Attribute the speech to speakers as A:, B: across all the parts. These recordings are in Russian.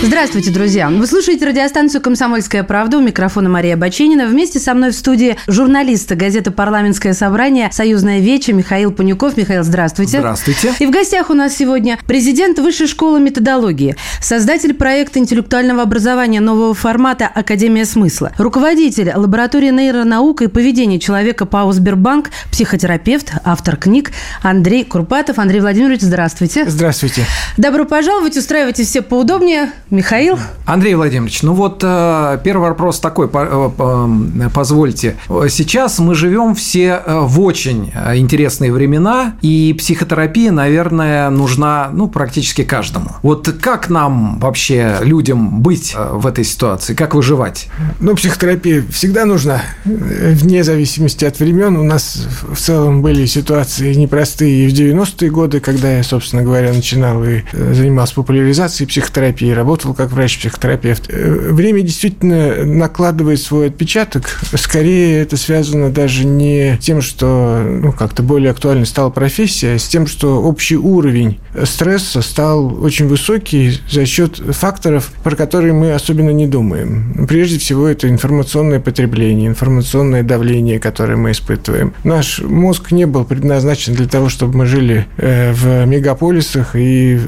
A: Здравствуйте, друзья. Вы слушаете радиостанцию «Комсомольская правда». У микрофона Мария Баченина. Вместе со мной в студии журналисты газеты «Парламентское собрание» «Союзная веча» Михаил Панюков. Михаил, здравствуйте.
B: Здравствуйте.
A: И в гостях у нас сегодня президент Высшей школы методологии, создатель проекта интеллектуального образования нового формата «Академия смысла», руководитель лаборатории нейронаук и поведения человека ПАО «Сбербанк», психотерапевт, автор книг Андрей Курпатов. Андрей Владимирович, здравствуйте.
B: Здравствуйте.
A: Добро пожаловать. Устраивайтесь все поудобнее. Михаил?
B: Андрей Владимирович, ну вот э, первый вопрос такой, э, позвольте. Сейчас мы живем все э, в очень интересные времена, и психотерапия, наверное, нужна ну, практически каждому. Вот как нам вообще, людям, быть в этой ситуации, как выживать?
C: Ну, психотерапия всегда нужна, вне зависимости от времен. У нас в целом были ситуации непростые и в 90-е годы, когда я, собственно говоря, начинал и занимался популяризацией психотерапии, работал работал как врач-психотерапевт. Э, время действительно накладывает свой отпечаток. Скорее это связано даже не тем, что ну, как-то более актуальной стала профессия, а с тем, что общий уровень стресса стал очень высокий за счет факторов, про которые мы особенно не думаем. Прежде всего, это информационное потребление, информационное давление, которое мы испытываем. Наш мозг не был предназначен для того, чтобы мы жили э, в мегаполисах и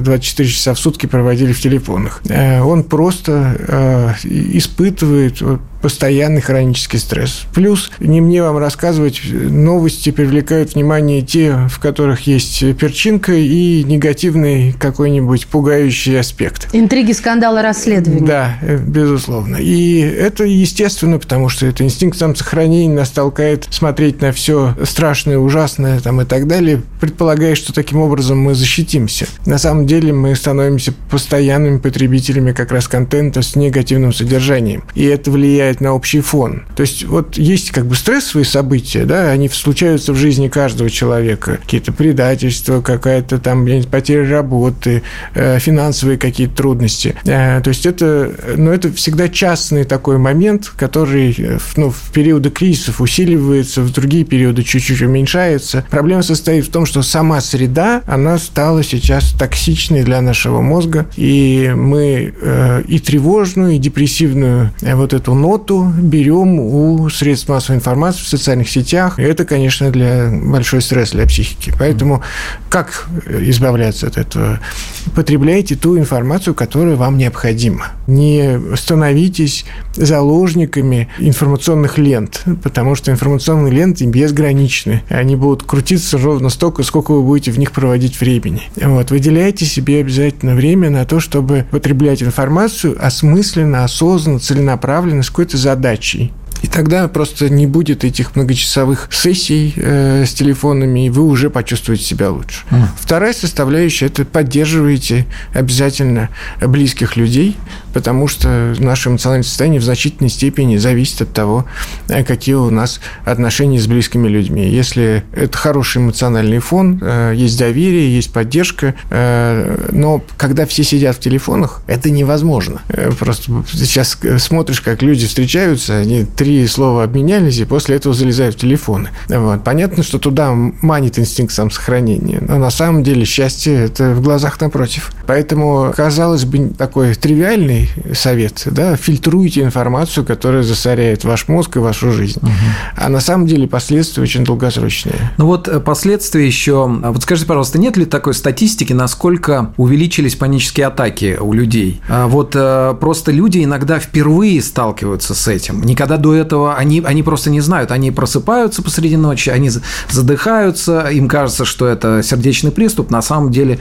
C: 24 э, часа в сутки проводили в телефон регионах. Э, он просто э, испытывает постоянный хронический стресс. Плюс не мне вам рассказывать, новости привлекают внимание те, в которых есть перчинка и негативный какой-нибудь пугающий аспект.
A: Интриги, скандалы, расследования.
C: Да, э, безусловно. И это естественно, потому что это инстинкт самосохранения нас толкает смотреть на все страшное, ужасное там, и так далее, предполагая, что таким образом мы защитимся. На самом деле мы становимся постоянными потребителями как раз контента с негативным содержанием. И это влияет влияет на общий фон. То есть вот есть как бы стрессовые события, да, они случаются в жизни каждого человека. Какие-то предательства, какая-то там потеря работы, э, финансовые какие-то трудности. Э, то есть это, ну, это всегда частный такой момент, который э, ну, в периоды кризисов усиливается, в другие периоды чуть-чуть уменьшается. Проблема состоит в том, что сама среда, она стала сейчас токсичной для нашего мозга, и мы и тревожную, и депрессивную вот эту ноту работу берем у средств массовой информации в социальных сетях. И это, конечно, для большой стресс для психики. Поэтому как избавляться от этого? Потребляйте ту информацию, которая вам необходима. Не становитесь заложниками информационных лент, потому что информационные ленты безграничны. Они будут крутиться ровно столько, сколько вы будете в них проводить времени. Вот. Выделяйте себе обязательно время на то, чтобы потреблять информацию осмысленно, осознанно, целенаправленно, с какой-то какой-то задачей. И тогда просто не будет этих многочасовых сессий э, с телефонами, и вы уже почувствуете себя лучше. Mm. Вторая составляющая – это поддерживаете обязательно близких людей, потому что наше эмоциональное состояние в значительной степени зависит от того, э, какие у нас отношения с близкими людьми. Если это хороший эмоциональный фон, э, есть доверие, есть поддержка, э, но когда все сидят в телефонах, это невозможно. Просто сейчас смотришь, как люди встречаются, они три слова обменялись, и после этого залезают в телефоны. Вот. Понятно, что туда манит инстинкт самосохранения, но на самом деле счастье – это в глазах напротив. Поэтому, казалось бы, такой тривиальный совет, да, фильтруйте информацию, которая засоряет ваш мозг и вашу жизнь. Угу. А на самом деле последствия очень долгосрочные.
B: Ну вот э, последствия еще. Вот скажите, пожалуйста, нет ли такой статистики, насколько увеличились панические атаки у людей? А вот э, просто люди иногда впервые сталкиваются с этим. Никогда до этого, они, они просто не знают, они просыпаются посреди ночи, они задыхаются, им кажется, что это сердечный приступ, на самом деле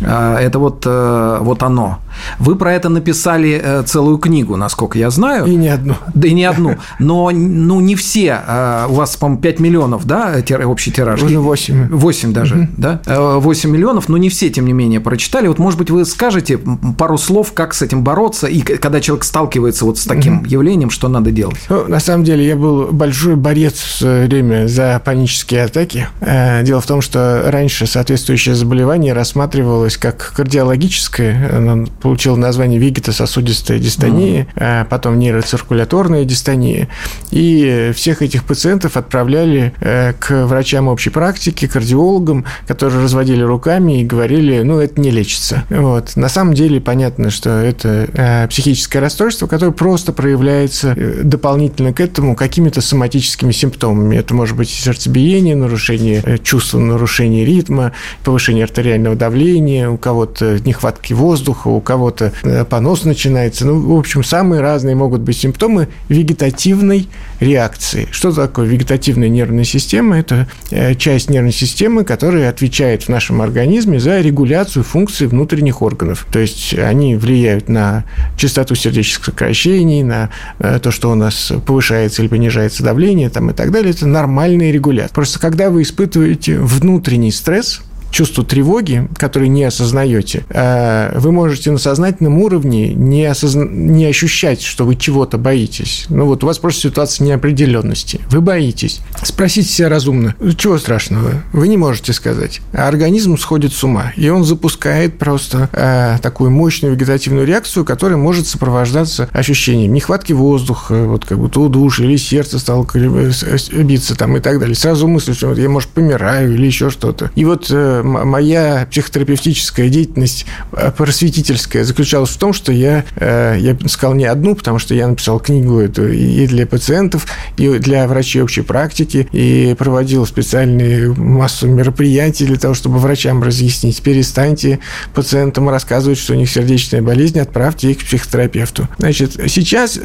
B: э, это вот, э, вот оно. Вы про это написали э, целую книгу, насколько я знаю.
C: И не одну.
B: Да и не одну. Но ну, не все. У вас, по-моему, 5 миллионов, да, общий тираж?
C: Уже 8.
B: 8 даже, угу. да? 8 миллионов, но не все, тем не менее, прочитали. Вот, может быть, вы скажете пару слов, как с этим бороться, и когда человек сталкивается вот с таким угу. явлением, что надо делать?
C: На самом деле, я был большой борец в свое время за панические атаки. Э, дело в том, что раньше соответствующее заболевание рассматривалось как кардиологическое, оно получило название вегетососудистая дистония, mm. потом нейроциркуляторная дистония, и всех этих пациентов отправляли э, к врачам общей практики, кардиологам, которые разводили руками и говорили, ну, это не лечится. Вот. На самом деле понятно, что это психическое расстройство, которое просто проявляется дополнительно к этому какими-то соматическими симптомами. Это может быть сердцебиение, нарушение э, чувства, нарушение ритма, повышение артериального давления, у кого-то нехватки воздуха, у кого-то э, понос начинается. Ну, в общем, самые разные могут быть симптомы вегетативной реакции. Что такое вегетативная нервная система? Это э, часть нервной системы, которая отвечает в нашем организме за регуляцию функций внутренних органов. То есть они влияют на частоту сердечных сокращений, на то, что у нас повышается или понижается давление там, и так далее. Это нормальный регулятор. Просто когда вы испытываете внутренний стресс, чувство тревоги, которое не осознаете, э, вы можете на сознательном уровне не, осозна... не ощущать, что вы чего-то боитесь. Ну вот у вас просто ситуация неопределенности. Вы боитесь. Спросите себя разумно, чего страшного? Вы не можете сказать. А организм сходит с ума, и он запускает просто э, такую мощную вегетативную реакцию, которая может сопровождаться ощущением нехватки воздуха, вот как будто удушья, или сердце стало биться там и так далее. Сразу мысль, что вот я, может, помираю или еще что-то. И вот э, моя психотерапевтическая деятельность э, просветительская заключалась в том, что я, э, я сказал не одну, потому что я написал книгу эту и для пациентов, и для врачей общей практики, и проводил специальные массу мероприятий для того, чтобы врачам разъяснить, перестаньте пациентам рассказывать, что у них сердечная болезнь, отправьте их к психотерапевту. Значит, сейчас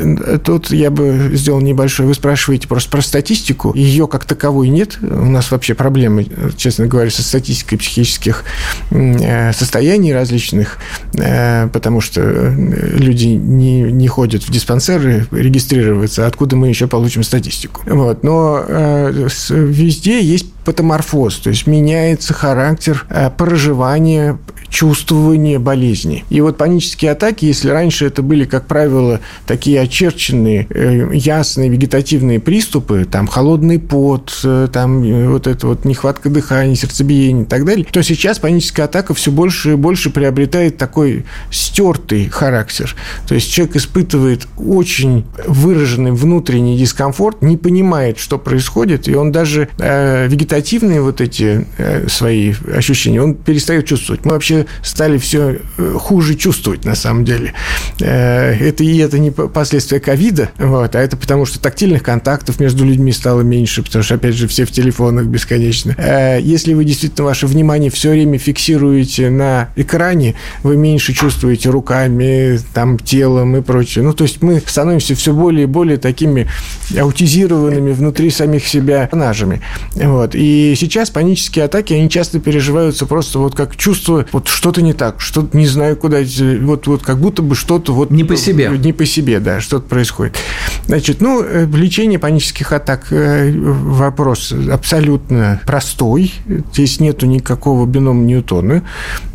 C: тут я бы сделал небольшой, вы спрашиваете просто про статистику, ее как таковой нет, у нас вообще проблемы, честно говоря, со статистикой психических э, состояний различных, э, потому что люди не, не ходят в диспансеры регистрироваться, откуда мы еще получим статистику. Вот. Но э, везде есть патоморфоз, то есть меняется характер проживания чувствование болезни. И вот панические атаки, если раньше это были, как правило, такие очерченные, э, ясные вегетативные приступы, там холодный пот, э, там э, вот это вот нехватка дыхания, сердцебиение и так далее, то сейчас паническая атака все больше и больше приобретает такой стертый характер. То есть человек испытывает очень выраженный внутренний дискомфорт, не понимает, что происходит, и он даже э, вегетативные вот эти э, свои ощущения, он перестает чувствовать. Мы вообще стали все э, хуже чувствовать на самом деле. Э, это и это не последствия ковида, вот, а это потому, что тактильных контактов между людьми стало меньше, потому что, опять же, все в телефонах бесконечно. Э, если вы действительно ваше внимание все время фиксируете на экране, вы меньше чувствуете руками, там, телом и прочее. Ну, то есть мы становимся все более и более такими аутизированными внутри самих себя персонажами. Вот. И сейчас панические атаки, они часто переживаются просто вот как чувство вот что-то не так, что-то не знаю куда, вот, вот как будто бы что-то вот...
B: Не по себе.
C: Не по себе, да, что-то происходит. Значит, ну, э, лечение панических атак э, вопрос абсолютно простой. Здесь нету никакого бинома Ньютона.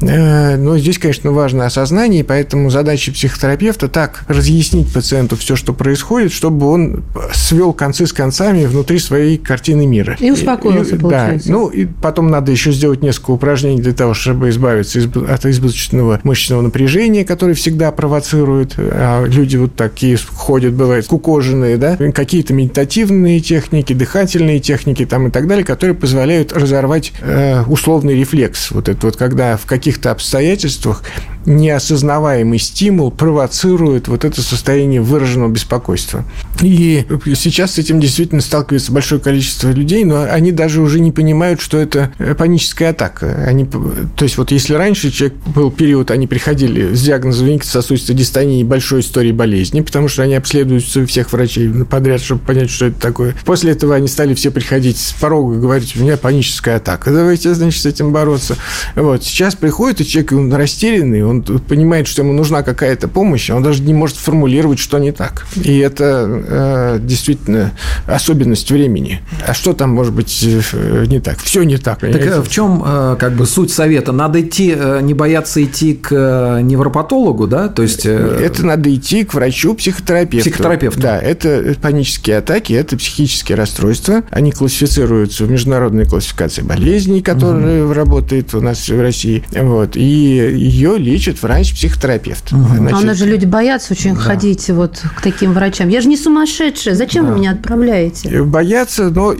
C: Э, но здесь, конечно, важно осознание, и поэтому задача психотерапевта так разъяснить пациенту все, что происходит, чтобы он свел концы с концами внутри своей картины мира.
A: И успокоился, и, получается.
C: Да. Ну, и потом надо еще сделать несколько упражнений для того, чтобы избавиться от избыточного мышечного напряжения, которое всегда провоцирует. А люди вот такие ходят, бывают, кукоженные, да, какие-то медитативные техники, дыхательные техники там и так далее, которые позволяют разорвать э, условный рефлекс. Вот это вот, когда в каких-то обстоятельствах неосознаваемый стимул провоцирует вот это состояние выраженного беспокойства. И сейчас с этим действительно сталкивается большое количество людей, но они даже уже не понимают, что это паническая атака. Они, то есть вот если раньше человек был период, они приходили с диагнозом венерососудистой дистонии большой историей болезни, потому что они обследуются у всех врачей подряд, чтобы понять, что это такое. После этого они стали все приходить с порога говорить, у меня паническая атака, давайте, значит, с этим бороться. Вот. Сейчас приходит, и человек он растерянный, он понимает, что ему нужна какая-то помощь, а он даже не может формулировать, что не так. И это э, действительно особенность времени. А что там может быть э, не так? Все не так.
B: Понимаете? Так э, в чем э, как бы суть совета? Надо идти, не бояться идти к невропатологу, да? То есть...
C: Это надо идти к врачу, психотерапевту. Да, это панические атаки, это психические расстройства. Они классифицируются в международной классификации болезней, которая угу. работает у нас в России. Вот. И ее лечит врач-психотерапевт.
A: Угу. Значит, а у нас же люди боятся очень да. ходить вот к таким врачам. Я же не сумасшедшая. Зачем да. вы меня отправляете?
C: Боятся, но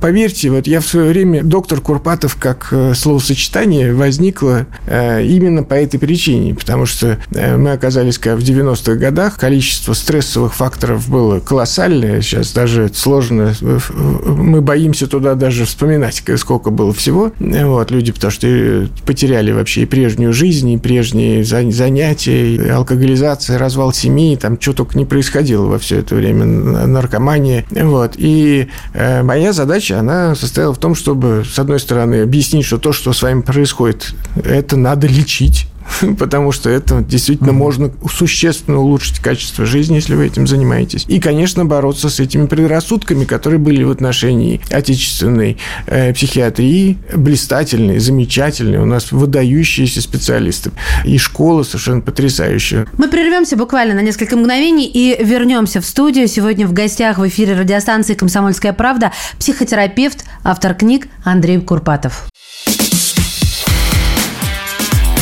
C: поверьте, вот я в свое время доктор Курпатов как э, словосочетание возникло э, именно по этой причине, потому что э, мы оказались в 90-х годах, количество стрессовых факторов было колоссальное, сейчас даже сложно, мы боимся туда даже вспоминать, сколько было всего, вот, люди, потому что потеряли вообще и прежнюю жизнь, и прежние занятия, и алкоголизация, развал семьи, там что только не происходило во все это время, наркомания, вот, и моя задача, она состояла в том, чтобы, с одной стороны, объяснить, что то, что с вами происходит, это надо лечить, потому что это действительно mm-hmm. можно существенно улучшить качество жизни, если вы этим занимаетесь. И, конечно, бороться с этими предрассудками, которые были в отношении отечественной э, психиатрии, блистательные, замечательные, у нас выдающиеся специалисты. И школа совершенно потрясающая.
A: Мы прервемся буквально на несколько мгновений и вернемся в студию. Сегодня в гостях в эфире радиостанции «Комсомольская правда» психотерапевт, автор книг Андрей Курпатов.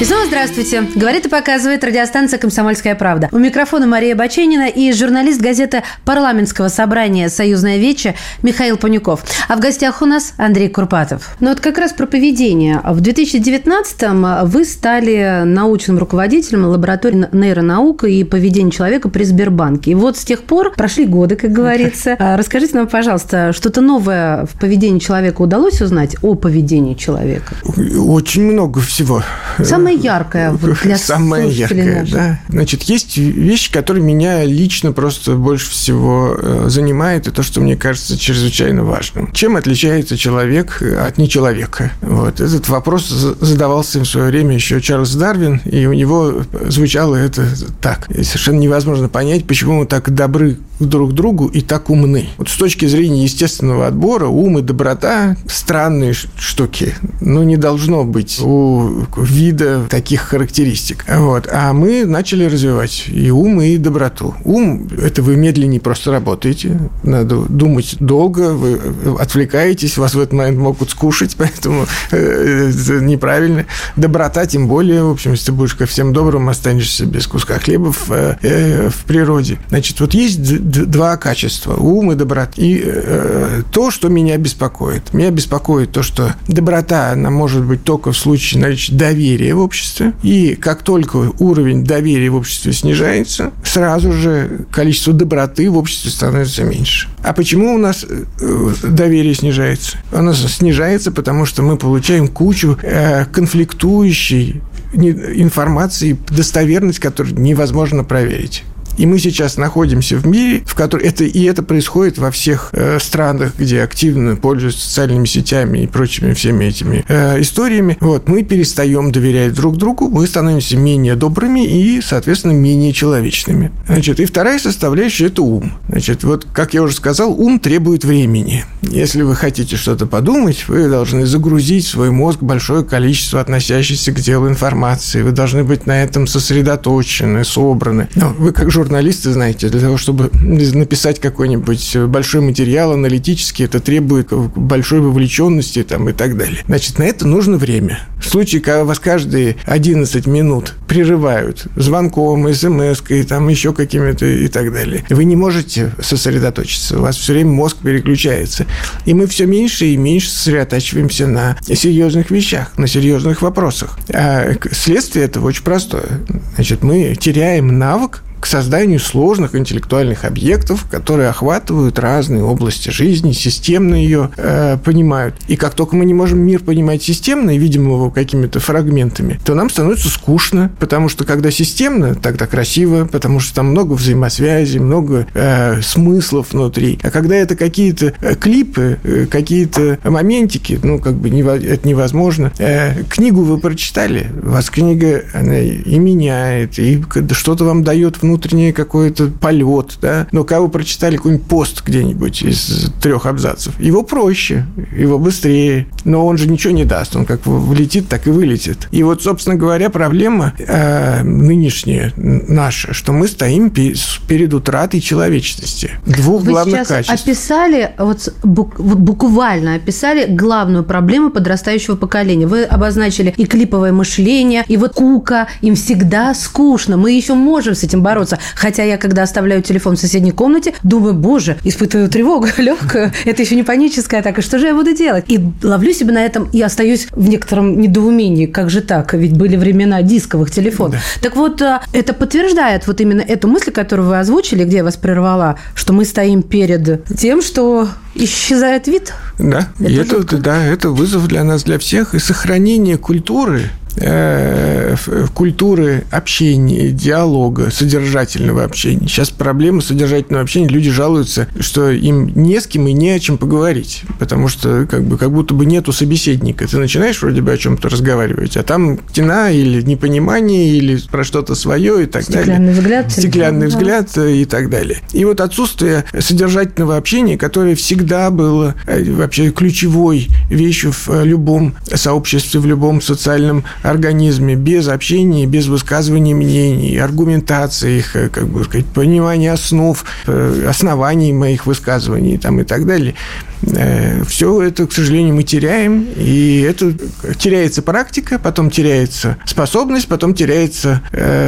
A: И снова здравствуйте. Говорит и показывает радиостанция «Комсомольская правда». У микрофона Мария Баченина и журналист газеты парламентского собрания «Союзная вече» Михаил Панюков. А в гостях у нас Андрей Курпатов. Ну вот как раз про поведение. В 2019-м вы стали научным руководителем лаборатории нейронаука и поведения человека при Сбербанке. И вот с тех пор прошли годы, как говорится. А расскажите нам, пожалуйста, что-то новое в поведении человека удалось узнать о поведении человека?
C: Очень много всего.
A: Сам самое яркое вот для
C: Самое яркое, да. Значит, есть вещи, которые меня лично просто больше всего э, занимает, и то, что мне кажется чрезвычайно важным. Чем отличается человек от нечеловека? Вот. Этот вопрос задавался в свое время еще Чарльз Дарвин, и у него звучало это так. И совершенно невозможно понять, почему мы так добры друг к другу и так умны. Вот с точки зрения естественного отбора, ум и доброта – странные штуки. Ну, не должно быть у вида таких характеристик. Вот. А мы начали развивать и ум, и доброту. Ум – это вы медленнее просто работаете, надо думать долго, вы отвлекаетесь, вас в этот момент могут скушать, поэтому э, это неправильно. Доброта тем более, в общем, если ты будешь ко всем добрым, останешься без куска хлеба в, э, в природе. Значит, вот есть два качества – ум и доброта. И э, то, что меня беспокоит. Меня беспокоит то, что доброта, она может быть только в случае наличия доверия обществе. И как только уровень доверия в обществе снижается, сразу же количество доброты в обществе становится меньше. А почему у нас э, доверие снижается? Оно снижается, потому что мы получаем кучу э, конфликтующей информации, достоверность которой невозможно проверить. И мы сейчас находимся в мире, в котором это и это происходит во всех э, странах, где активно пользуются социальными сетями и прочими всеми этими э, историями. Вот мы перестаем доверять друг другу, мы становимся менее добрыми и, соответственно, менее человечными. Значит, и вторая составляющая это ум. Значит, вот как я уже сказал, ум требует времени. Если вы хотите что-то подумать, вы должны загрузить в свой мозг большое количество относящейся к делу информации. Вы должны быть на этом сосредоточены, собраны. Но вы как журналист журналисты, знаете, для того, чтобы написать какой-нибудь большой материал аналитический, это требует большой вовлеченности там, и так далее. Значит, на это нужно время. С случае, когда вас каждые 11 минут прерывают звонком, смс-кой, там еще какими-то и так далее, вы не можете сосредоточиться. У вас все время мозг переключается. И мы все меньше и меньше сосредотачиваемся на серьезных вещах, на серьезных вопросах. А следствие этого очень простое. Значит, мы теряем навык к созданию сложных интеллектуальных объектов, которые охватывают разные области жизни, системно ее э, понимают. И как только мы не можем мир понимать системно и видим его какими-то фрагментами, то нам становится скучно, потому что когда системно, тогда красиво, потому что там много взаимосвязей, много э, смыслов внутри. А когда это какие-то э, клипы, э, какие-то моментики, ну, как бы нево- это невозможно. Э, книгу вы прочитали, вас книга она и меняет, и что-то вам дает внутрь внутренний какой-то полет, да. Но вы прочитали какой-нибудь пост где-нибудь из трех абзацев, его проще, его быстрее, но он же ничего не даст, он как влетит, так и вылетит. И вот, собственно говоря, проблема э, нынешняя наша, что мы стоим перед утратой человечности. Двух
A: Вы
C: главных
A: сейчас
C: качеств.
A: описали, вот буквально описали главную проблему подрастающего поколения. Вы обозначили и клиповое мышление, и вот кука, им всегда скучно. Мы еще можем с этим бороться бороться. Хотя я, когда оставляю телефон в соседней комнате, думаю, боже, испытываю тревогу легкую, это еще не паническая атака, что же я буду делать? И ловлю себя на этом и остаюсь в некотором недоумении. Как же так? Ведь были времена дисковых телефонов. Да. Так вот, а, это подтверждает вот именно эту мысль, которую вы озвучили, где я вас прервала, что мы стоим перед тем, что исчезает вид.
C: Да, это, это, да, это вызов для нас, для всех. И сохранение культуры культуры общения, диалога, содержательного общения. Сейчас проблема содержательного общения. Люди жалуются, что им не с кем и не о чем поговорить, потому что как, бы, как будто бы нету собеседника. Ты начинаешь вроде бы о чем-то разговаривать, а там тена или непонимание, или про что-то свое и так
A: Стеклянный
C: далее.
A: Взгляд,
C: Стеклянный взгляд э, и так далее. И вот отсутствие содержательного общения, которое всегда было э, вообще ключевой вещью в любом сообществе, в любом социальном организме без общения, без высказывания мнений, аргументации их, э, как бы сказать, понимания основ, э, оснований моих высказываний там, и так далее. Э, Все это, к сожалению, мы теряем, и это теряется практика, потом теряется способность, потом теряется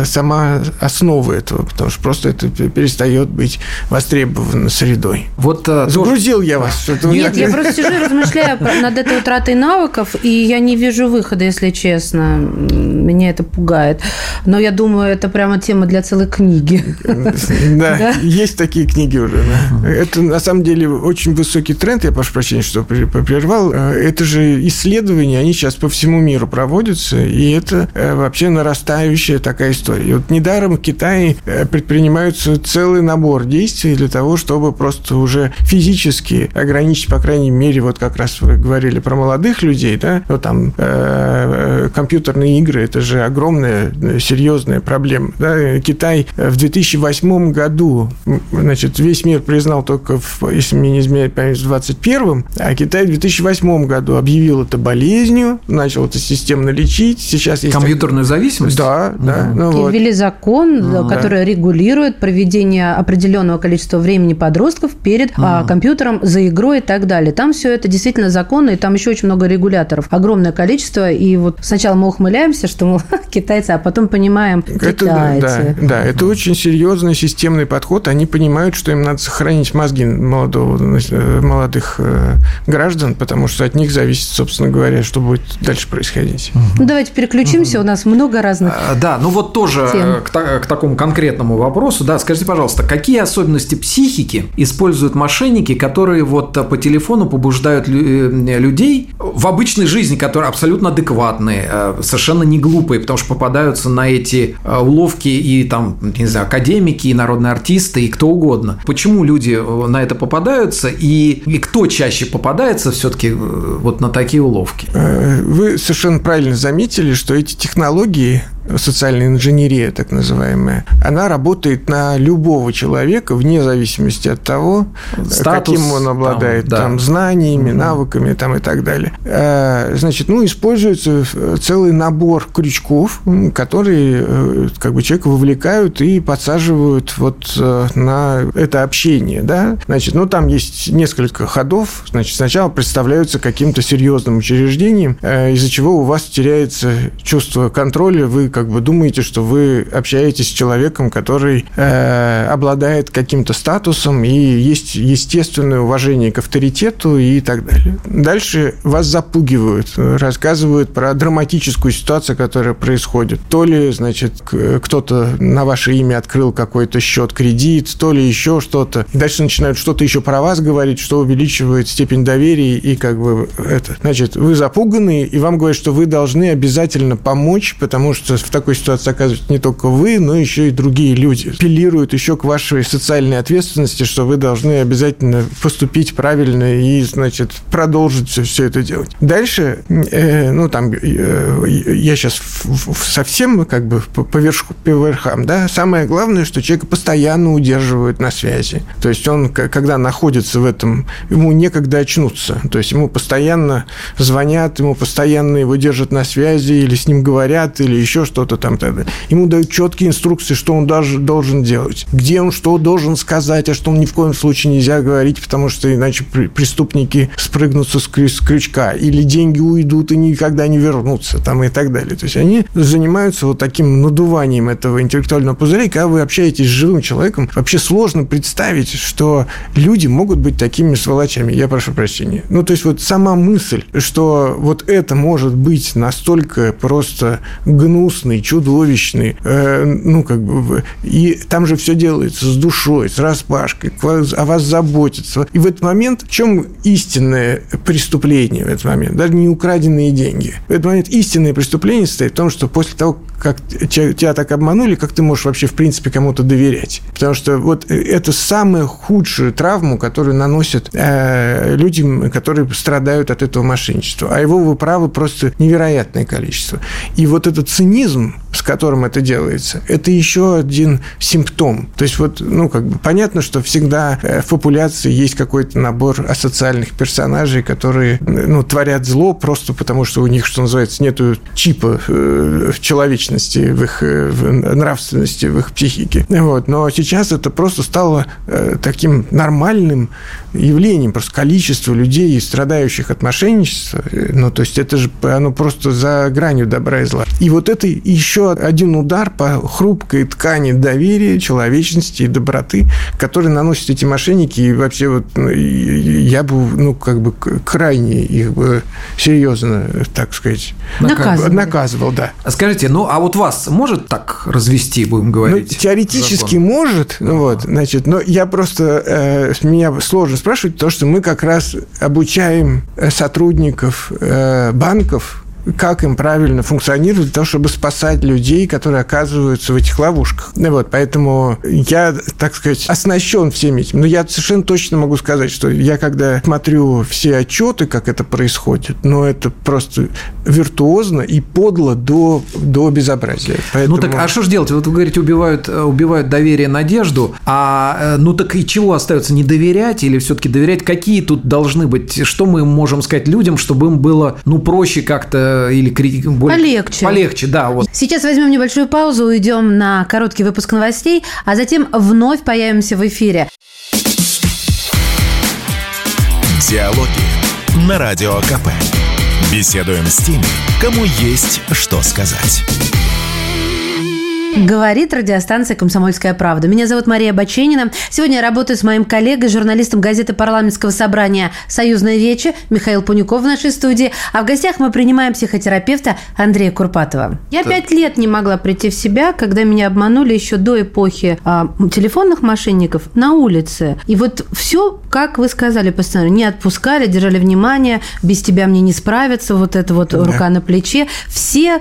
C: сама основа этого, потому что просто это перестает быть востребовано средой. Вот загрузил я вас.
A: Нет, я просто сижу и размышляю над этой утратой навыков, и я не вижу выхода, если честно меня это пугает. Но я думаю, это прямо тема для целой книги.
C: Да, есть такие книги уже. Это на самом деле очень высокий тренд, я прошу прощения, что прервал. Э, это же исследования, они сейчас по всему миру проводятся, и это э, вообще нарастающая такая история. И вот недаром в Китае э, предпринимаются целый набор действий для того, чтобы просто уже физически ограничить, по крайней мере, вот как раз вы говорили про молодых людей, да, вот там компьютер компьютерные игры – это же огромная, э, серьезная проблема. Да? Китай в 2008 году, значит, весь мир признал только, в, если мне не изменяет память, в 2021, а Китай в 2008 году объявил это болезнью, начал это системно лечить. Сейчас есть...
B: Компьютерную зависимость?
C: Да, да.
A: Ну, вот. ввели закон, а, который да. регулирует проведение определенного количества времени подростков перед а. компьютером за игрой и так далее. Там все это действительно законно, и там еще очень много регуляторов. Огромное количество. И вот сначала мы ухмыляемся, что, мол, китайцы, а потом понимаем, китайцы.
C: Это, да, да, это очень серьезный системный подход. Они понимают, что им надо сохранить мозги молодого, э, молодых э, граждан, потому что от них зависит, собственно говоря, что будет дальше происходить.
A: Ну, давайте переключимся, у нас много разных
B: а, Да, ну вот тоже э, к, к такому конкретному вопросу. Да, скажите, пожалуйста, какие особенности психики используют мошенники, которые вот по телефону побуждают людей в обычной жизни, которые абсолютно адекватные, совершенно не глупые, потому что попадаются на эти э, уловки и там, не знаю, академики, и народные артисты, и кто угодно. Почему люди э, на это попадаются, и, и кто чаще попадается все-таки э, вот на такие уловки?
C: Вы совершенно правильно заметили, что эти технологии социальная инженерия, так называемая, она работает на любого человека вне зависимости от того, Статус, каким он обладает, там, да. там знаниями, угу. навыками там, и так далее. Э, значит, ну, используется целый набор крючков, которые э, как бы человека вовлекают и подсаживают вот э, на это общение, да. Значит, ну, там есть несколько ходов. Значит, сначала представляются каким-то серьезным учреждением, из-за чего у вас теряется чувство контроля, вы как бы думаете, что вы общаетесь с человеком, который э, обладает каким-то статусом и есть естественное уважение к авторитету и так далее. Дальше вас запугивают, рассказывают про драматическую ситуацию, которая происходит. То ли, значит, кто-то на ваше имя открыл какой-то счет, кредит, то ли еще что-то. Дальше начинают что-то еще про вас говорить, что увеличивает степень доверия и как бы это. Значит, вы запуганы, и вам говорят, что вы должны обязательно помочь, потому что в такой ситуации оказывается не только вы, но еще и другие люди. Апеллируют еще к вашей социальной ответственности, что вы должны обязательно поступить правильно и, значит, продолжить все, все это делать. Дальше, э, ну, там, э, я сейчас совсем как бы по, верху, по верхам, да, самое главное, что человека постоянно удерживают на связи. То есть он, когда находится в этом, ему некогда очнуться. То есть ему постоянно звонят, ему постоянно его держат на связи, или с ним говорят, или еще что-то там. Тогда. Ему дают четкие инструкции, что он даже должен делать, где он что должен сказать, а что он ни в коем случае нельзя говорить, потому что иначе преступники спрыгнутся с крючка, или деньги уйдут и никогда не вернутся, там и так далее. То есть они занимаются вот таким надуванием этого интеллектуального пузыря, и когда вы общаетесь с живым человеком, вообще сложно представить, что люди могут быть такими сволочами. Я прошу прощения. Ну, то есть вот сама мысль, что вот это может быть настолько просто гнусный, чудовищный, э, ну, как бы, и там же все делается с душой, с распашкой, о вас заботятся. И в этот момент в чем истинное преступление в этот момент? Даже не украденные деньги. В этот момент истинное преступление состоит в том, что после того, как тебя так обманули, как ты можешь вообще, в принципе, кому-то доверять? Потому что вот это самая худшая травму, которую наносят э, людям, которые страдают от этого мошенничества. А его, вы правы, просто невероятное количество. И вот этот цинизм, механизм с которым это делается, это еще один симптом. То есть вот, ну, как бы понятно, что всегда э, в популяции есть какой-то набор асоциальных персонажей, которые, ну, творят зло просто потому, что у них, что называется, нету чипа э, человечности в их э, в нравственности, в их психике. Вот. Но сейчас это просто стало таким нормальным явлением, просто количество людей, страдающих от мошенничества, ну, то есть это же оно просто за гранью добра и зла. И вот это еще один удар по хрупкой ткани доверия, человечности и доброты, который наносят эти мошенники, и вообще вот ну, я бы, ну, как бы крайне их бы серьезно, так сказать, наказывал, наказывал да.
B: А скажите, ну, а вот вас может так развести, будем говорить?
C: Ну, теоретически закон? может, ну, вот, значит, но я просто, э, меня сложно спрашивать, то, что мы как раз обучаем э, сотрудников э, банков как им правильно функционировать для того, чтобы спасать людей, которые оказываются в этих ловушках. Ну вот, поэтому я, так сказать, оснащен всеми этим. Но я совершенно точно могу сказать, что я когда смотрю все отчеты, как это происходит, ну, это просто виртуозно и подло до, до безобразия.
B: Поэтому... Ну так, а что же делать? Вот вы говорите, убивают, убивают доверие, надежду, а э, ну так и чего остается? Не доверять или все-таки доверять? Какие тут должны быть? Что мы можем сказать людям, чтобы им было, ну, проще как-то или более...
A: Полегче.
B: Полегче, да. Вот.
A: Сейчас возьмем небольшую паузу, уйдем на короткий выпуск новостей, а затем вновь появимся в эфире.
D: Диалоги на Радио КП. Беседуем с теми, кому есть что сказать.
A: Говорит радиостанция «Комсомольская правда». Меня зовут Мария Баченина. Сегодня я работаю с моим коллегой, журналистом газеты парламентского собрания «Союзная Вечи» Михаил Пунюков в нашей студии. А в гостях мы принимаем психотерапевта Андрея Курпатова. Я пять лет не могла прийти в себя, когда меня обманули еще до эпохи а, телефонных мошенников на улице. И вот все как вы сказали постоянно, не отпускали, держали внимание, без тебя мне не справиться, вот это вот да. рука на плече. Все,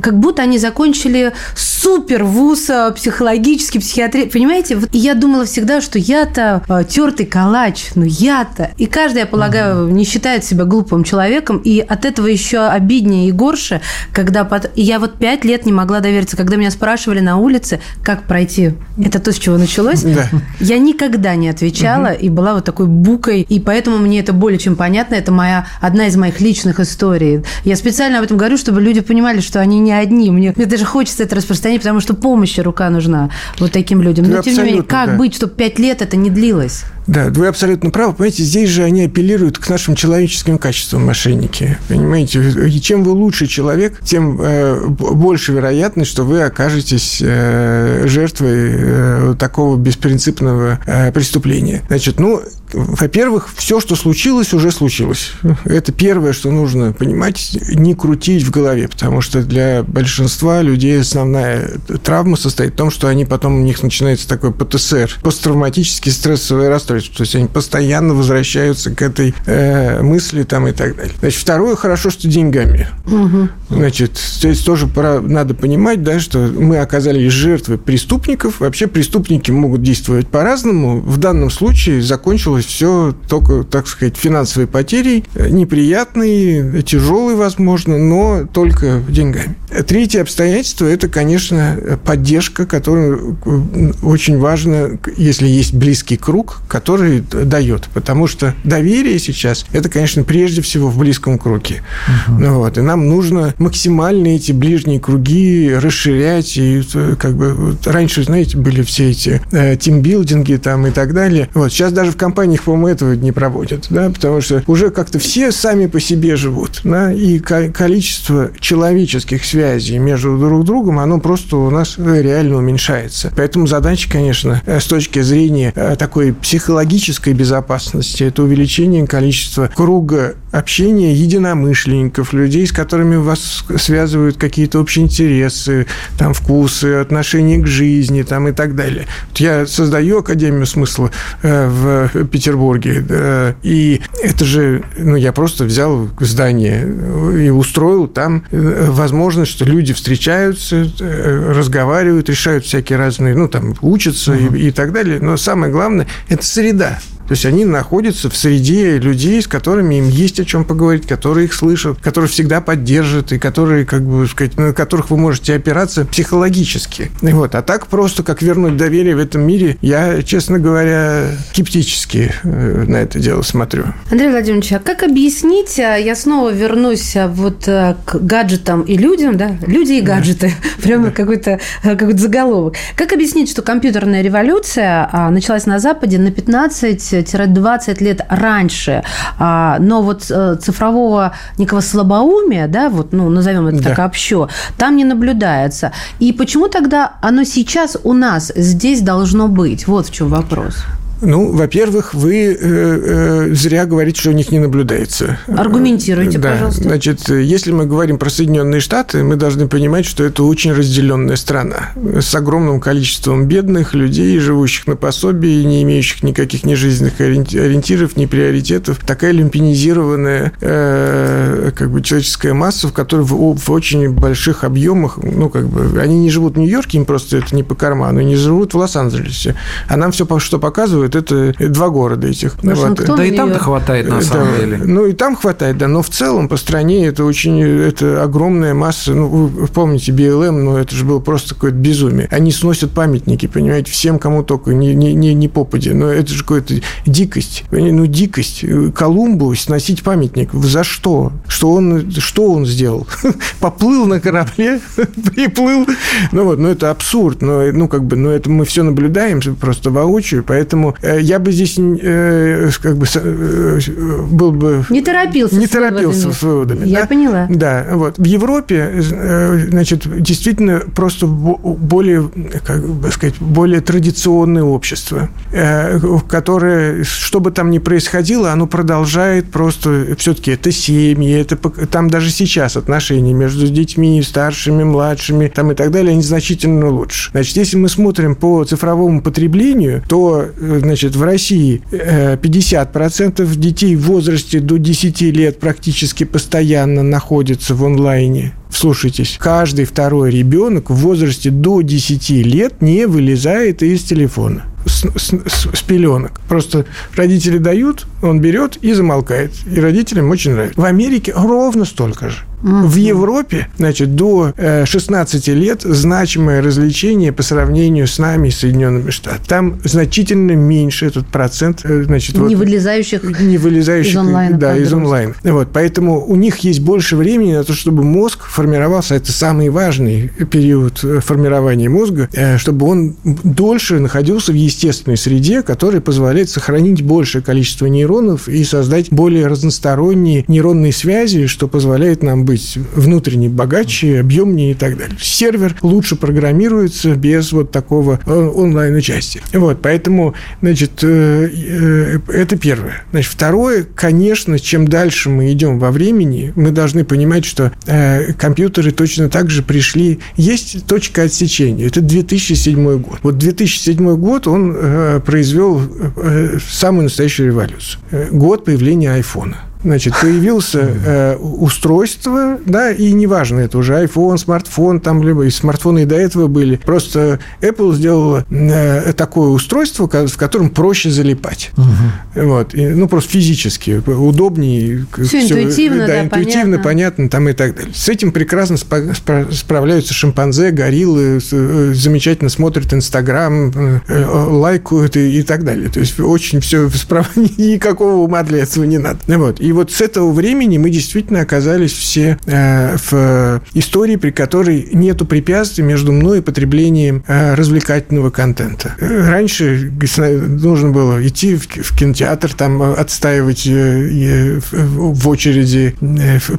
A: как будто они закончили супер вуз э, психологический, психиатрии. Понимаете? И я думала всегда, что я-то э, тертый калач, ну я-то. И каждый, я полагаю, угу. не считает себя глупым человеком, и от этого еще обиднее и горше, когда под... Я вот пять лет не могла довериться, когда меня спрашивали на улице, как пройти. Это то, с чего началось. Да. Я никогда не отвечала угу. и была вот такой букой, и поэтому мне это более чем понятно. Это моя одна из моих личных историй. Я специально об этом говорю, чтобы люди понимали, что они не одни. Мне, мне даже хочется это распространить, потому что помощи рука нужна вот таким людям. Но тем не менее, как да. быть, чтобы пять лет это не длилось?
C: Да, вы абсолютно правы. Понимаете, здесь же они апеллируют к нашим человеческим качествам, мошенники. Понимаете, и чем вы лучший человек, тем э, больше вероятность, что вы окажетесь э, жертвой э, такого беспринципного э, преступления. Значит, ну, во-первых, все, что случилось, уже случилось. Это первое, что нужно понимать, не крутить в голове, потому что для большинства людей основная травма состоит в том, что они потом у них начинается такой ПТСР, посттравматический стрессовый расстройство, то есть они постоянно возвращаются к этой э, мысли там и так далее. Значит, второе, хорошо, что деньгами. Угу. Значит, здесь тоже пора, надо понимать, да, что мы оказались жертвой преступников. Вообще преступники могут действовать по-разному. В данном случае закончилось закончилось все только, так сказать, финансовой потерей, неприятной, тяжелой, возможно, но только деньгами. Третье обстоятельство – это, конечно, поддержка, которая очень важна, если есть близкий круг, который дает. Потому что доверие сейчас – это, конечно, прежде всего в близком круге. Угу. Вот. И нам нужно максимально эти ближние круги расширять. И как бы вот раньше, знаете, были все эти э, тимбилдинги там и так далее. Вот. Сейчас даже в компании них, по-моему, этого не проводят, да, потому что уже как-то все сами по себе живут, да, и количество человеческих связей между друг другом, оно просто у нас реально уменьшается. Поэтому задача, конечно, э, с точки зрения э, такой психологической безопасности, это увеличение количества круга общения единомышленников, людей, с которыми вас связывают какие-то общие интересы, там, вкусы, отношения к жизни, там, и так далее. Я создаю Академию смысла э, в Петербурге. Да, и это же, ну, я просто взял здание и устроил там э, возможность, что люди встречаются, э, разговаривают, решают всякие разные, ну, там, учатся угу. и, и так далее. Но самое главное – это среда. То есть они находятся в среде людей, с которыми им есть о чем поговорить, которые их слышат, которые всегда поддержат и которые, как бы сказать, на которых вы можете опираться психологически. И вот. А так просто, как вернуть доверие в этом мире, я, честно говоря, скептически э, на это дело смотрю.
A: Андрей Владимирович, а как объяснить, а, я снова вернусь а, вот э, к гаджетам и людям, да, люди и гаджеты, да. прямо да. какой-то э, какой заголовок. Как объяснить, что компьютерная революция а, началась на Западе на 15 15-20 лет раньше, а, но вот э, цифрового некого слабоумия, да, вот, ну, назовем это да. так общо, там не наблюдается. И почему тогда оно сейчас у нас здесь должно быть? Вот в чем вопрос.
C: Ну, во-первых, вы э, э, зря говорите, что у них не наблюдается.
A: Аргументируйте, да. пожалуйста.
C: Значит, если мы говорим про Соединенные Штаты, мы должны понимать, что это очень разделенная страна с огромным количеством бедных людей, живущих на пособии, не имеющих никаких ни жизненных ориентиров, ни приоритетов. Такая люмпинизированная э, как бы человеческая масса, в которой в, в очень больших объемах, ну, как бы, они не живут в Нью-Йорке, им просто это не по карману, они живут в Лос-Анджелесе. А нам все, что показывают, это два города этих.
B: Вот. Да и там-то хватает, на самом да, деле.
C: Ну, и там хватает, да, но в целом по стране это очень, это огромная масса, ну, вы помните БЛМ, ну, это же было просто какое-то безумие. Они сносят памятники, понимаете, всем, кому только, не, не, не, не попади, но это же какая-то дикость, ну, дикость. Колумбу сносить памятник, за что? Что он, что он сделал? Поплыл на корабле, приплыл, ну, вот, ну, это абсурд, но, ну, как бы, ну, это мы все наблюдаем просто воочию, поэтому Э, я бы здесь э, как бы э, был бы...
A: Не торопился
C: Не с торопился выводами. с выводами.
A: Я
C: да?
A: поняла.
C: Да, вот. В Европе, значит, действительно просто более, как бы сказать, более традиционное общество, которое, что бы там ни происходило, оно продолжает просто... Все-таки это семьи, это там даже сейчас отношения между детьми, старшими, младшими, там и так далее, они значительно лучше. Значит, если мы смотрим по цифровому потреблению, то значит, в России 50% детей в возрасте до 10 лет практически постоянно находятся в онлайне. Слушайтесь, каждый второй ребенок в возрасте до 10 лет не вылезает из телефона с, с, с пеленок. Просто родители дают, он берет и замолкает. И родителям очень нравится. В Америке ровно столько же. В Европе, значит, до 16 э, лет значимое развлечение по сравнению с нами, Соединенными Штатами. Там значительно меньше этот процент, э, значит,
A: не вот, вылезающих,
C: не вылезающих из онлайна. Да, из онлайна. Вот, поэтому у них есть больше времени на то, чтобы мозг формировался. Это самый важный период э, формирования мозга, чтобы он дольше находился в естественной среде, которая позволяет сохранить большее количество нейронов и создать более разносторонние нейронные связи, что позволяет нам быть внутренне богаче, объемнее и так далее. Сервер лучше программируется без вот такого э, онлайн-участия. Вот, поэтому, значит, э, э, это первое. Значит, второе, конечно, чем дальше мы идем во времени, мы должны понимать, что компьютеры точно так же пришли. Есть точка отсечения. Это 2007 год. Вот 2007 год он произвел самую настоящую революцию. Год появления айфона. Значит, появился э, устройство, да, и неважно, это уже iPhone, смартфон, там, либо и смартфоны и до этого были. Просто Apple сделала э, такое устройство, в котором проще залипать. Угу. Вот. И, ну, просто физически удобнее.
A: Все, все интуитивно, да,
C: да интуитивно, понятно. понятно, там и так далее. С этим прекрасно спа- спа- справляются шимпанзе, гориллы, э, замечательно смотрят Инстаграм, э, э, лайкают и, и так далее. То есть очень все справ... никакого ума для этого не надо. Вот. И и вот с этого времени мы действительно оказались все э, в истории, при которой нету препятствий между мной и потреблением э, развлекательного контента. Раньше нужно было идти в кинотеатр, там отстаивать э, в очереди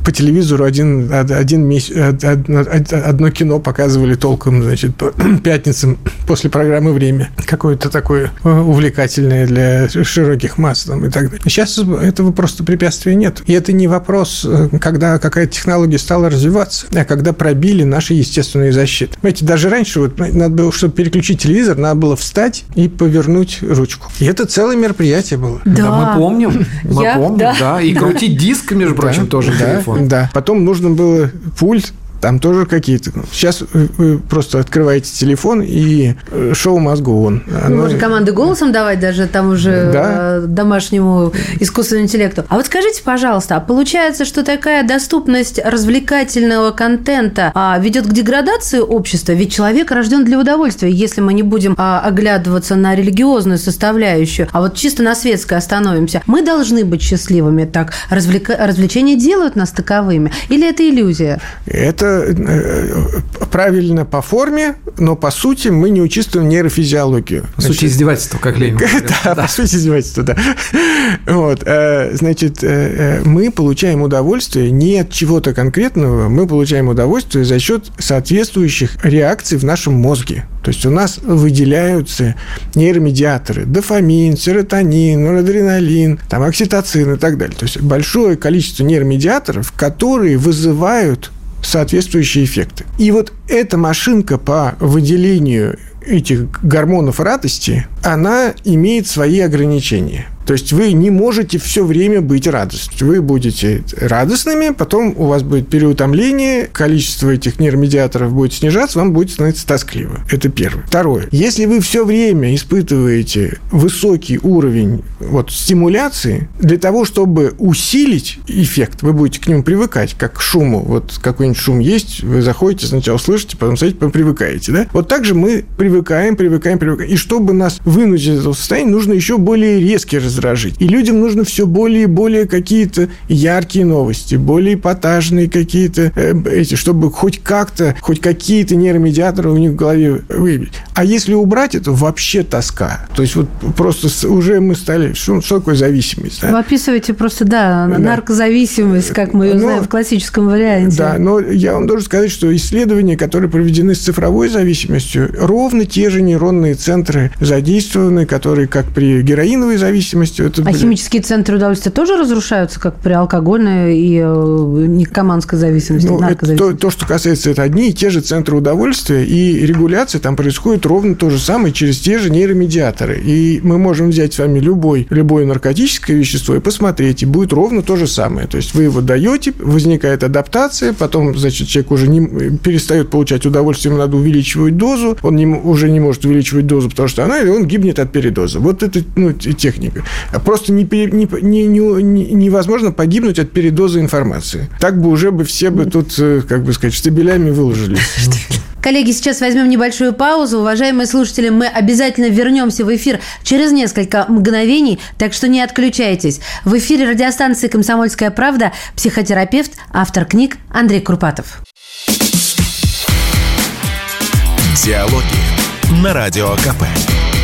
C: по телевизору один, один месяц, одно кино показывали толком, значит, по пятницам после программы «Время». Какое-то такое увлекательное для широких масс там, и так далее. Сейчас этого просто препятствия препятствия нет. И это не вопрос, э, когда какая-то технология стала развиваться, а когда пробили наши естественные защиты. Знаете, даже раньше вот надо было, чтобы переключить телевизор, надо было встать и повернуть ручку. И это целое мероприятие было.
B: Да, да мы помним. Мы Я? помним, да. да. И крутить диск, между прочим, да, тоже
C: да,
B: телефон.
C: Да. Потом нужно было пульт там тоже какие-то... Сейчас вы просто открываете телефон и э, шоу мозгу он.
A: Оно... Можно команды голосом давать даже там уже да? Э, домашнему искусственному интеллекту. А вот скажите, пожалуйста, а получается, что такая доступность развлекательного контента а, ведет к деградации общества? Ведь человек рожден для удовольствия. Если мы не будем а, оглядываться на религиозную составляющую, а вот чисто на светской остановимся, мы должны быть счастливыми. Так, развлека... развлечения делают нас таковыми? Или это иллюзия?
C: Это Э, правильно по форме, но по сути мы не учитываем нейрофизиологию.
B: По сути, издевательство, как Ленин.
C: Да, по сути, издевательство, да. Вот, э, значит, э, мы получаем удовольствие не от чего-то конкретного, мы получаем удовольствие за счет соответствующих реакций в нашем мозге. То есть у нас выделяются нейромедиаторы, дофамин, серотонин, норадреналин, там, окситоцин и так далее. То есть большое количество нейромедиаторов, которые вызывают соответствующие эффекты. И вот эта машинка по выделению этих гормонов радости, она имеет свои ограничения. То есть вы не можете все время быть радостными. Вы будете радостными, потом у вас будет переутомление, количество этих нейромедиаторов будет снижаться, вам будет становиться тоскливо. Это первое. Второе. Если вы все время испытываете высокий уровень вот, стимуляции, для того, чтобы усилить эффект, вы будете к нему привыкать, как к шуму. Вот какой-нибудь шум есть, вы заходите, сначала слышите, потом садитесь, потом привыкаете. Да? Вот так же мы привыкаем, привыкаем, привыкаем. И чтобы нас вынудить из этого состояния, нужно еще более резкий раздражить. И людям нужно все более и более какие-то яркие новости, более эпатажные какие-то э, эти, чтобы хоть как-то, хоть какие-то нейромедиаторы у них в голове выявить. А если убрать это, вообще тоска. То есть вот просто уже мы стали... Что, что такое зависимость?
A: Да? Вы описываете просто, да, да. наркозависимость, как мы ее но, знаем в классическом варианте.
C: Да, но я вам должен сказать, что исследования, которые проведены с цифровой зависимостью, ровно те же нейронные центры задействованы, которые как при героиновой зависимости зависимости. Это...
A: А химические центры удовольствия тоже разрушаются, как при алкогольной и э, никоманской зависимости,
C: ну, это то, то, что касается, это одни и те же центры удовольствия, и регуляция там происходит ровно то же самое через те же нейромедиаторы. И мы можем взять с вами любой, любое наркотическое вещество и посмотреть, и будет ровно то же самое. То есть вы его даете, возникает адаптация, потом, значит, человек уже не, перестает получать удовольствие, ему надо увеличивать дозу, он не, уже не может увеличивать дозу, потому что она, и он гибнет от передоза. Вот это ну, техника. Просто не, не, не, не, невозможно погибнуть от передоза информации. Так бы уже бы все бы тут, э, как бы сказать, штабелями выложились.
A: Коллеги, сейчас возьмем небольшую паузу. Уважаемые слушатели, мы обязательно вернемся в эфир через несколько мгновений, так что не отключайтесь. В эфире радиостанции «Комсомольская правда» психотерапевт, автор книг Андрей Курпатов.
D: Диалоги на Радио КП.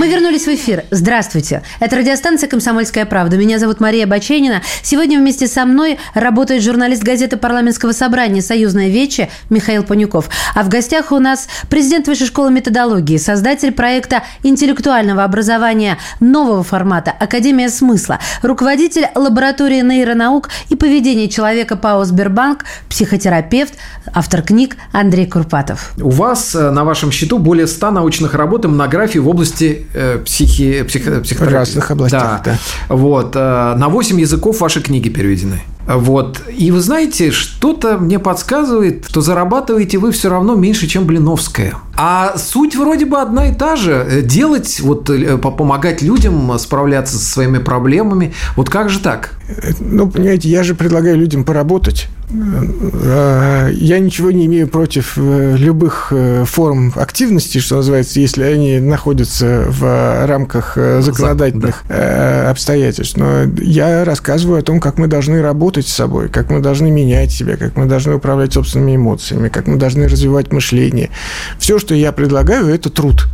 A: Мы вернулись в эфир. Здравствуйте. Это радиостанция «Комсомольская правда». Меня зовут Мария Баченина. Сегодня вместе со мной работает журналист газеты парламентского собрания «Союзная вече» Михаил Панюков. А в гостях у нас президент Высшей школы методологии, создатель проекта интеллектуального образования нового формата «Академия смысла», руководитель лаборатории нейронаук и поведения человека ПАО «Сбербанк», психотерапевт, автор книг Андрей Курпатов.
B: У вас э, на вашем счету более 100 научных работ и монографий в области психи, псих, психотерапии.
C: Разных областях, да.
B: да. Вот. Э, на 8 языков ваши книги переведены. Вот. И вы знаете, что-то мне подсказывает, что зарабатываете вы все равно меньше, чем Блиновская. А суть вроде бы одна и та же. Делать, вот, э, помогать людям справляться со своими проблемами. Вот как же так?
C: Ну, понимаете, я же предлагаю людям поработать. Э, я ничего не имею против э, любых форм активности, что называется, если они находятся в рамках законодательных да. обстоятельств. Но я рассказываю о том, как мы должны работать с собой, как мы должны менять себя, как мы должны управлять собственными эмоциями, как мы должны развивать мышление. Все, что я предлагаю, это труд.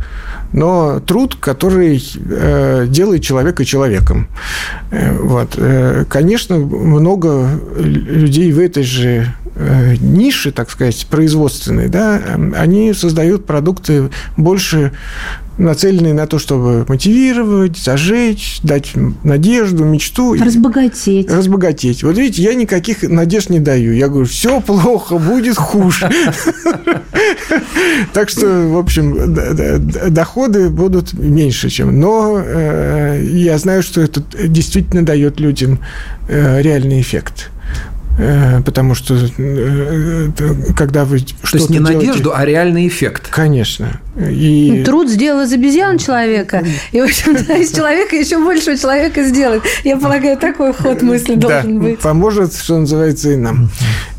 C: Но труд, который э, делает человека человеком. Э, вот. Э, конечно, много людей в этой же э, нише, так сказать, производственной, да, они создают продукты больше нацеленные на то, чтобы мотивировать, зажечь, дать надежду, мечту.
A: Разбогатеть.
C: Разбогатеть. Вот видите, я никаких надежд не даю. Я говорю, все плохо, будет хуже. Так что, в общем, доходы будут меньше, чем. Но э, я знаю, что это действительно дает людям э, реальный эффект. Э, потому что когда вы
B: что-то То есть не делаете... надежду, а реальный эффект.
C: Конечно.
A: И... Труд сделал из обезьян человека. И, в общем, из человека еще большего человека сделает. Я полагаю, такой ход мысли должен
C: да,
A: быть.
C: поможет, что называется, и нам.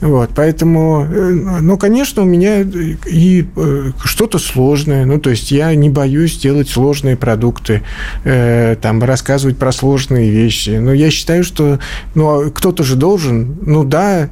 C: Вот, поэтому, э, ну, конечно, у меня и э, что-то сложное. Ну, то есть я не боюсь делать сложные продукты, э, там, рассказывать про сложные вещи. Но я считаю, что ну, а кто-то же должен, ну, да,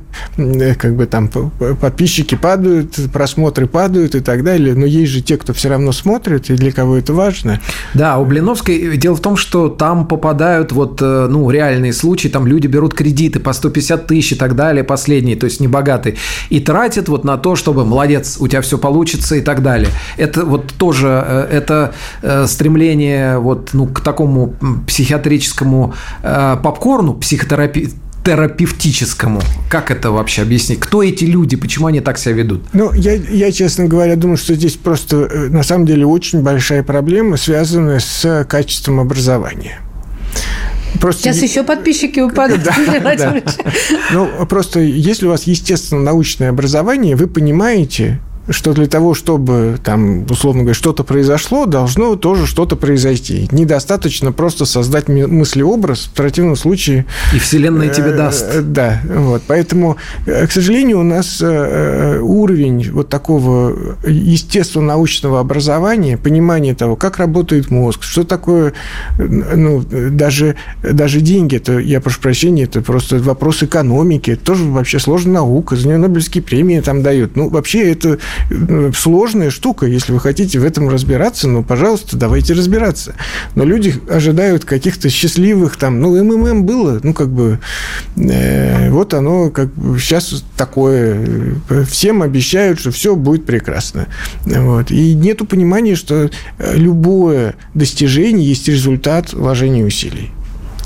C: как бы там подписчики падают, просмотры падают и так далее, но есть же те, кто все равно смотрит, и для кого это важно.
B: Да, у Блиновской дело в том, что там попадают вот, э, ну, реальные случаи, там люди берут кредиты по 150 тысяч и так далее, последние, то есть небогатые, и тратят вот на то, чтобы, молодец, у тебя все получится и так далее. Это вот тоже, э, это э, стремление вот, ну, к такому психиатрическому попкорну, психотерапии, терапевтическому. Как это вообще объяснить? Кто эти люди? Почему они так себя ведут?
C: Ну, я, я, честно говоря, думаю, что здесь просто, э, на самом деле, очень большая проблема, связанная с качеством образования.
A: Просто... Сейчас еще подписчики упадут. Да, да.
C: Ну, просто если у вас естественно научное образование, вы понимаете, что для того, чтобы там, условно говоря, что-то произошло, должно тоже что-то произойти. Недостаточно просто создать мыслеобраз, в противном случае...
B: И Вселенная тебе э, даст.
C: Да, вот. Поэтому, э, к сожалению, у нас э, уровень вот такого естественно-научного образования, понимания того, как работает мозг, что такое, ну, даже, даже деньги, это, я прошу прощения, это просто вопрос экономики, это тоже вообще сложная наука, за нее Нобелевские премии там дают. Ну, вообще это э, сложная штука. Если вы хотите в этом разбираться, ну, пожалуйста, давайте разбираться. Но люди ожидают каких-то счастливых там, ну, МММ было, ну, как бы, э, вот оно как бы сейчас такое. Всем обещают, что все будет прекрасно. Вот. И нету понимания, что любое достижение есть результат вложения усилий.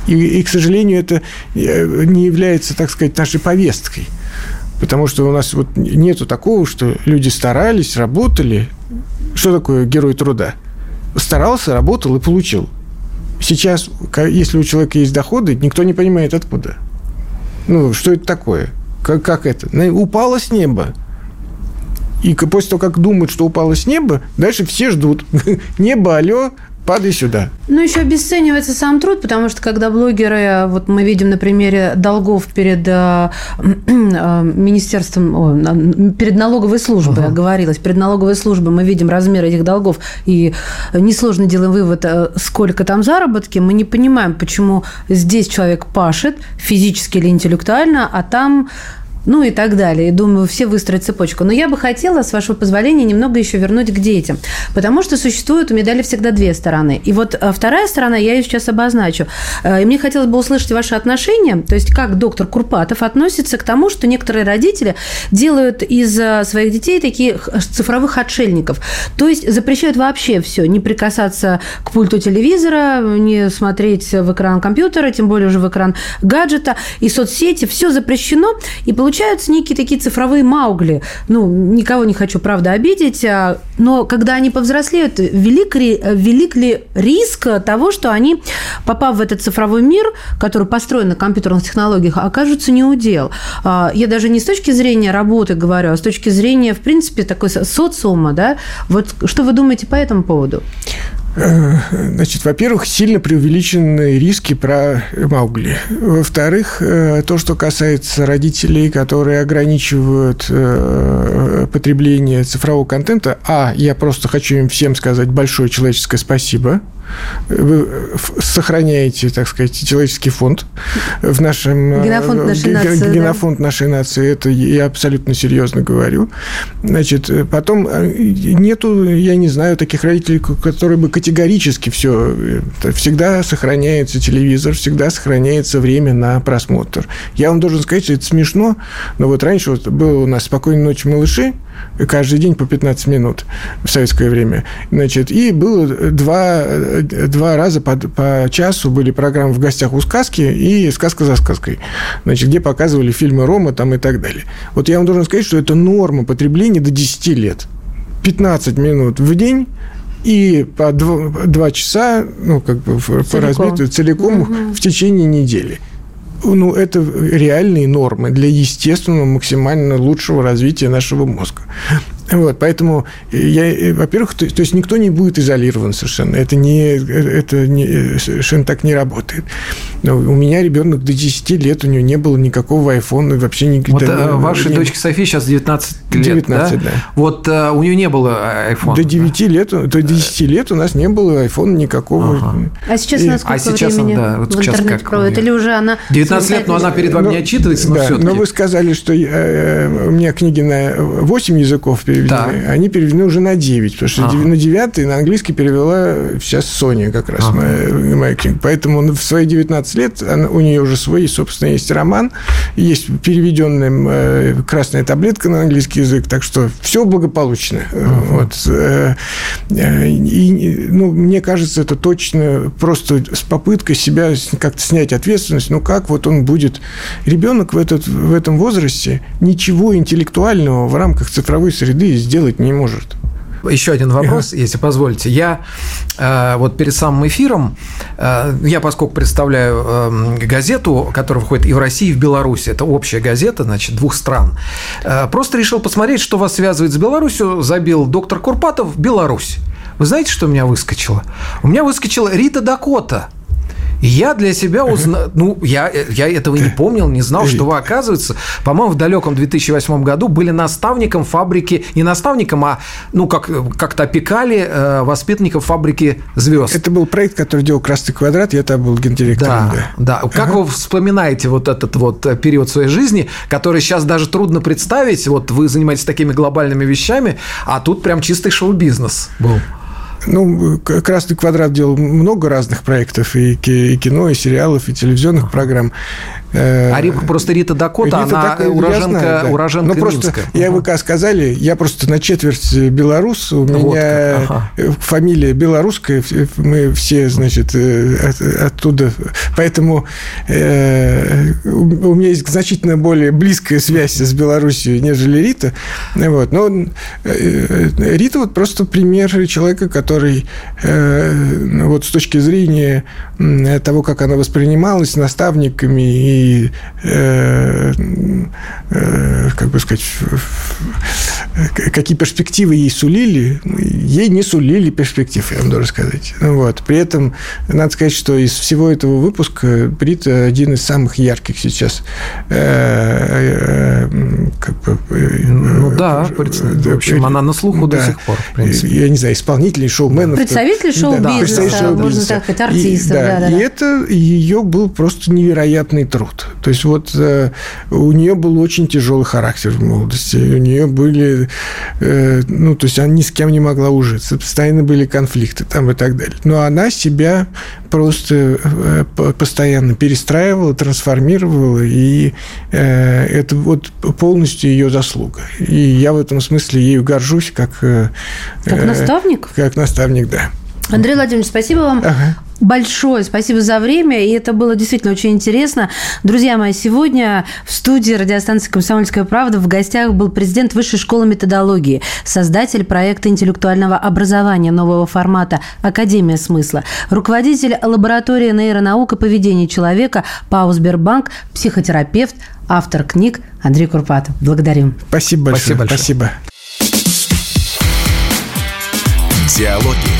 C: И, и, к сожалению, это э, не является, так сказать, нашей повесткой. Потому что у нас вот нету такого, что люди старались, работали. Что такое герой труда? Старался, работал и получил. Сейчас, если у человека есть доходы, никто не понимает, откуда. Ну, что это такое? Как, как это? Упало с неба. И после того, как думают, что упало с неба, дальше все ждут. Небо, алло, падай сюда.
A: Ну, еще обесценивается сам труд, потому что когда блогеры, вот мы видим на примере долгов перед э, э, министерством, о, перед налоговой службой, uh-huh. говорилось, перед налоговой службой мы видим размер этих долгов, и несложно делаем вывод, э, сколько там заработки, мы не понимаем, почему здесь человек пашет физически или интеллектуально, а там ну и так далее. И думаю, все выстроят цепочку. Но я бы хотела, с вашего позволения, немного еще вернуть к детям. Потому что существуют у медали всегда две стороны. И вот э, вторая сторона, я ее сейчас обозначу. Э, и мне хотелось бы услышать ваши отношения, то есть как доктор Курпатов относится к тому, что некоторые родители делают из э, своих детей таких цифровых отшельников. То есть запрещают вообще все, не прикасаться к пульту телевизора, не смотреть в экран компьютера, тем более уже в экран гаджета, и соцсети, все запрещено, и получается получаются некие такие цифровые маугли. Ну, никого не хочу, правда, обидеть, а, но когда они повзрослеют, велик, велик ли риск того, что они, попав в этот цифровой мир, который построен на компьютерных технологиях, окажутся неудел? А, я даже не с точки зрения работы говорю, а с точки зрения, в принципе, такой социума, да? Вот что вы думаете по этому поводу?
C: Э, значит, во-первых, сильно преувеличенные риски про Маугли. Во-вторых, э, то, что касается родителей, которые ограничивают э, потребление цифрового контента, а, я просто хочу им всем сказать большое человеческое спасибо – вы сохраняете, так сказать, человеческий фонд в нашем...
A: Э, генофонд нашей нации.
C: Генофонд да? нашей нации, это я абсолютно серьезно говорю. Значит, потом э, нету, я не знаю, таких родителей, которые бы категорически все, э, всегда сохраняется телевизор, всегда сохраняется время на просмотр. Я вам должен сказать, что это смешно, но вот раньше вот было у нас «Спокойной ночи, малыши», каждый день по 15 минут в советское время. Значит, и было два, два раза по, по часу были программы «В гостях у сказки» и «Сказка за сказкой», значит, где показывали фильмы Рома там и так далее. Вот я вам должен сказать, что это норма потребления до 10 лет. 15 минут в день и по два, два часа, ну, как бы целиком. по разбитию целиком угу. в течение недели ну, это реальные нормы для естественного, максимально лучшего развития нашего мозга. Вот, поэтому я, во-первых, то, то есть никто не будет изолирован совершенно. Это не, это не, совершенно так не работает. Но у меня ребенок до 10 лет, у него не было никакого айфона, вообще никогда.
B: Вот а, вашей не... дочке Софии сейчас 19 лет, 19, да? да. Вот а, у нее не было айфона.
C: До 9 да? лет, до 10 лет у нас не было айфона никакого. Ага.
A: А сейчас она сколько а сейчас времени да, вот в интернете проводит? Или уже она...
B: 19 лет, но она перед вами но, не отчитывается, но
C: да,
B: все-таки.
C: Но вы сказали, что я, э, у меня книги на 8 языков переведены, да. они переведены уже на 9, потому что ага. на 9 на английский перевела сейчас Соня как раз, ага. моя, моя книга. Поэтому в свои 19 лет она, у нее уже свой, собственно, есть роман, есть переведенная э, «Красная таблетка» на английский язык, так что все благополучно. Ага. Вот. Э, и, ну, мне кажется, это точно просто с попыткой себя как-то снять ответственность, ну как вот он будет... Ребенок в, этот, в этом возрасте ничего интеллектуального в рамках цифровой среды сделать не может.
B: Еще один вопрос, если позволите. Я э, вот перед самым эфиром, э, я поскольку представляю э, газету, которая выходит и в России, и в Беларуси, это общая газета, значит, двух стран, э, просто решил посмотреть, что вас связывает с Беларусью, забил доктор Курпатов Беларусь. Вы знаете, что у меня выскочило? У меня выскочила Рита Дакота – я для себя узнал, ну, я, я этого не помнил, не знал, что вы, оказывается, по-моему, в далеком 2008 году были наставником фабрики, не наставником, а, ну, как, как-то опекали э, воспитанников фабрики звезд.
C: Это был проект, который делал «Красный квадрат», я там был гендиректором.
B: Да, да. да. Как ага. вы вспоминаете вот этот вот период своей жизни, который сейчас даже трудно представить, вот вы занимаетесь такими глобальными вещами, а тут прям чистый шоу-бизнес был.
C: Ну, «Красный квадрат» делал много разных проектов, и кино, и сериалов, и телевизионных программ.
B: Э, а просто Рита Дакота, Рита она Дак... уроженка, знаю, да. уроженка
C: ну, просто Минска. Я вы сказали, я просто на четверть белорус, у вот меня ага. фамилия белорусская, мы все, значит, э, оттуда, поэтому э, у меня есть значительно более близкая связь с Белоруссией, нежели Рита. Вот. Но Рита вот просто пример человека, который вот с точки зрения того, как она воспринималась наставниками и и, э, э, как бы сказать, какие перспективы ей сулили, ей не сулили перспектив, я вам должен сказать. Вот. При этом, надо сказать, что из всего этого выпуска Брит один из самых ярких сейчас. Э,
B: э, как бы, э, ну да, в общем, она на слуху да, до сих пор, в принципе.
C: Я не знаю, исполнителей, шоуменов.
A: Представители шоу-бизнеса, да, шоу можно так сказать, артистов. И, да,
C: да, да, и это ее был просто невероятный труд. То есть вот у нее был очень тяжелый характер в молодости. У нее были Э, ну, то есть она ни с кем не могла ужиться, постоянно были конфликты там и так далее. Но она себя просто э, постоянно перестраивала, трансформировала, и э, это вот полностью ее заслуга. И я в этом смысле ею горжусь как...
A: Как наставник?
C: Как наставник, да.
A: Андрей Владимирович, спасибо вам. Ага большое спасибо за время, и это было действительно очень интересно. Друзья мои, сегодня в студии радиостанции «Комсомольская правда» в гостях был президент Высшей школы методологии, создатель проекта интеллектуального образования нового формата «Академия смысла», руководитель лаборатории нейронаук и поведения человека ПАО «Сбербанк», психотерапевт, автор книг Андрей Курпатов. Благодарим.
C: Спасибо большое. Спасибо. Большое. Спасибо.
D: Диалоги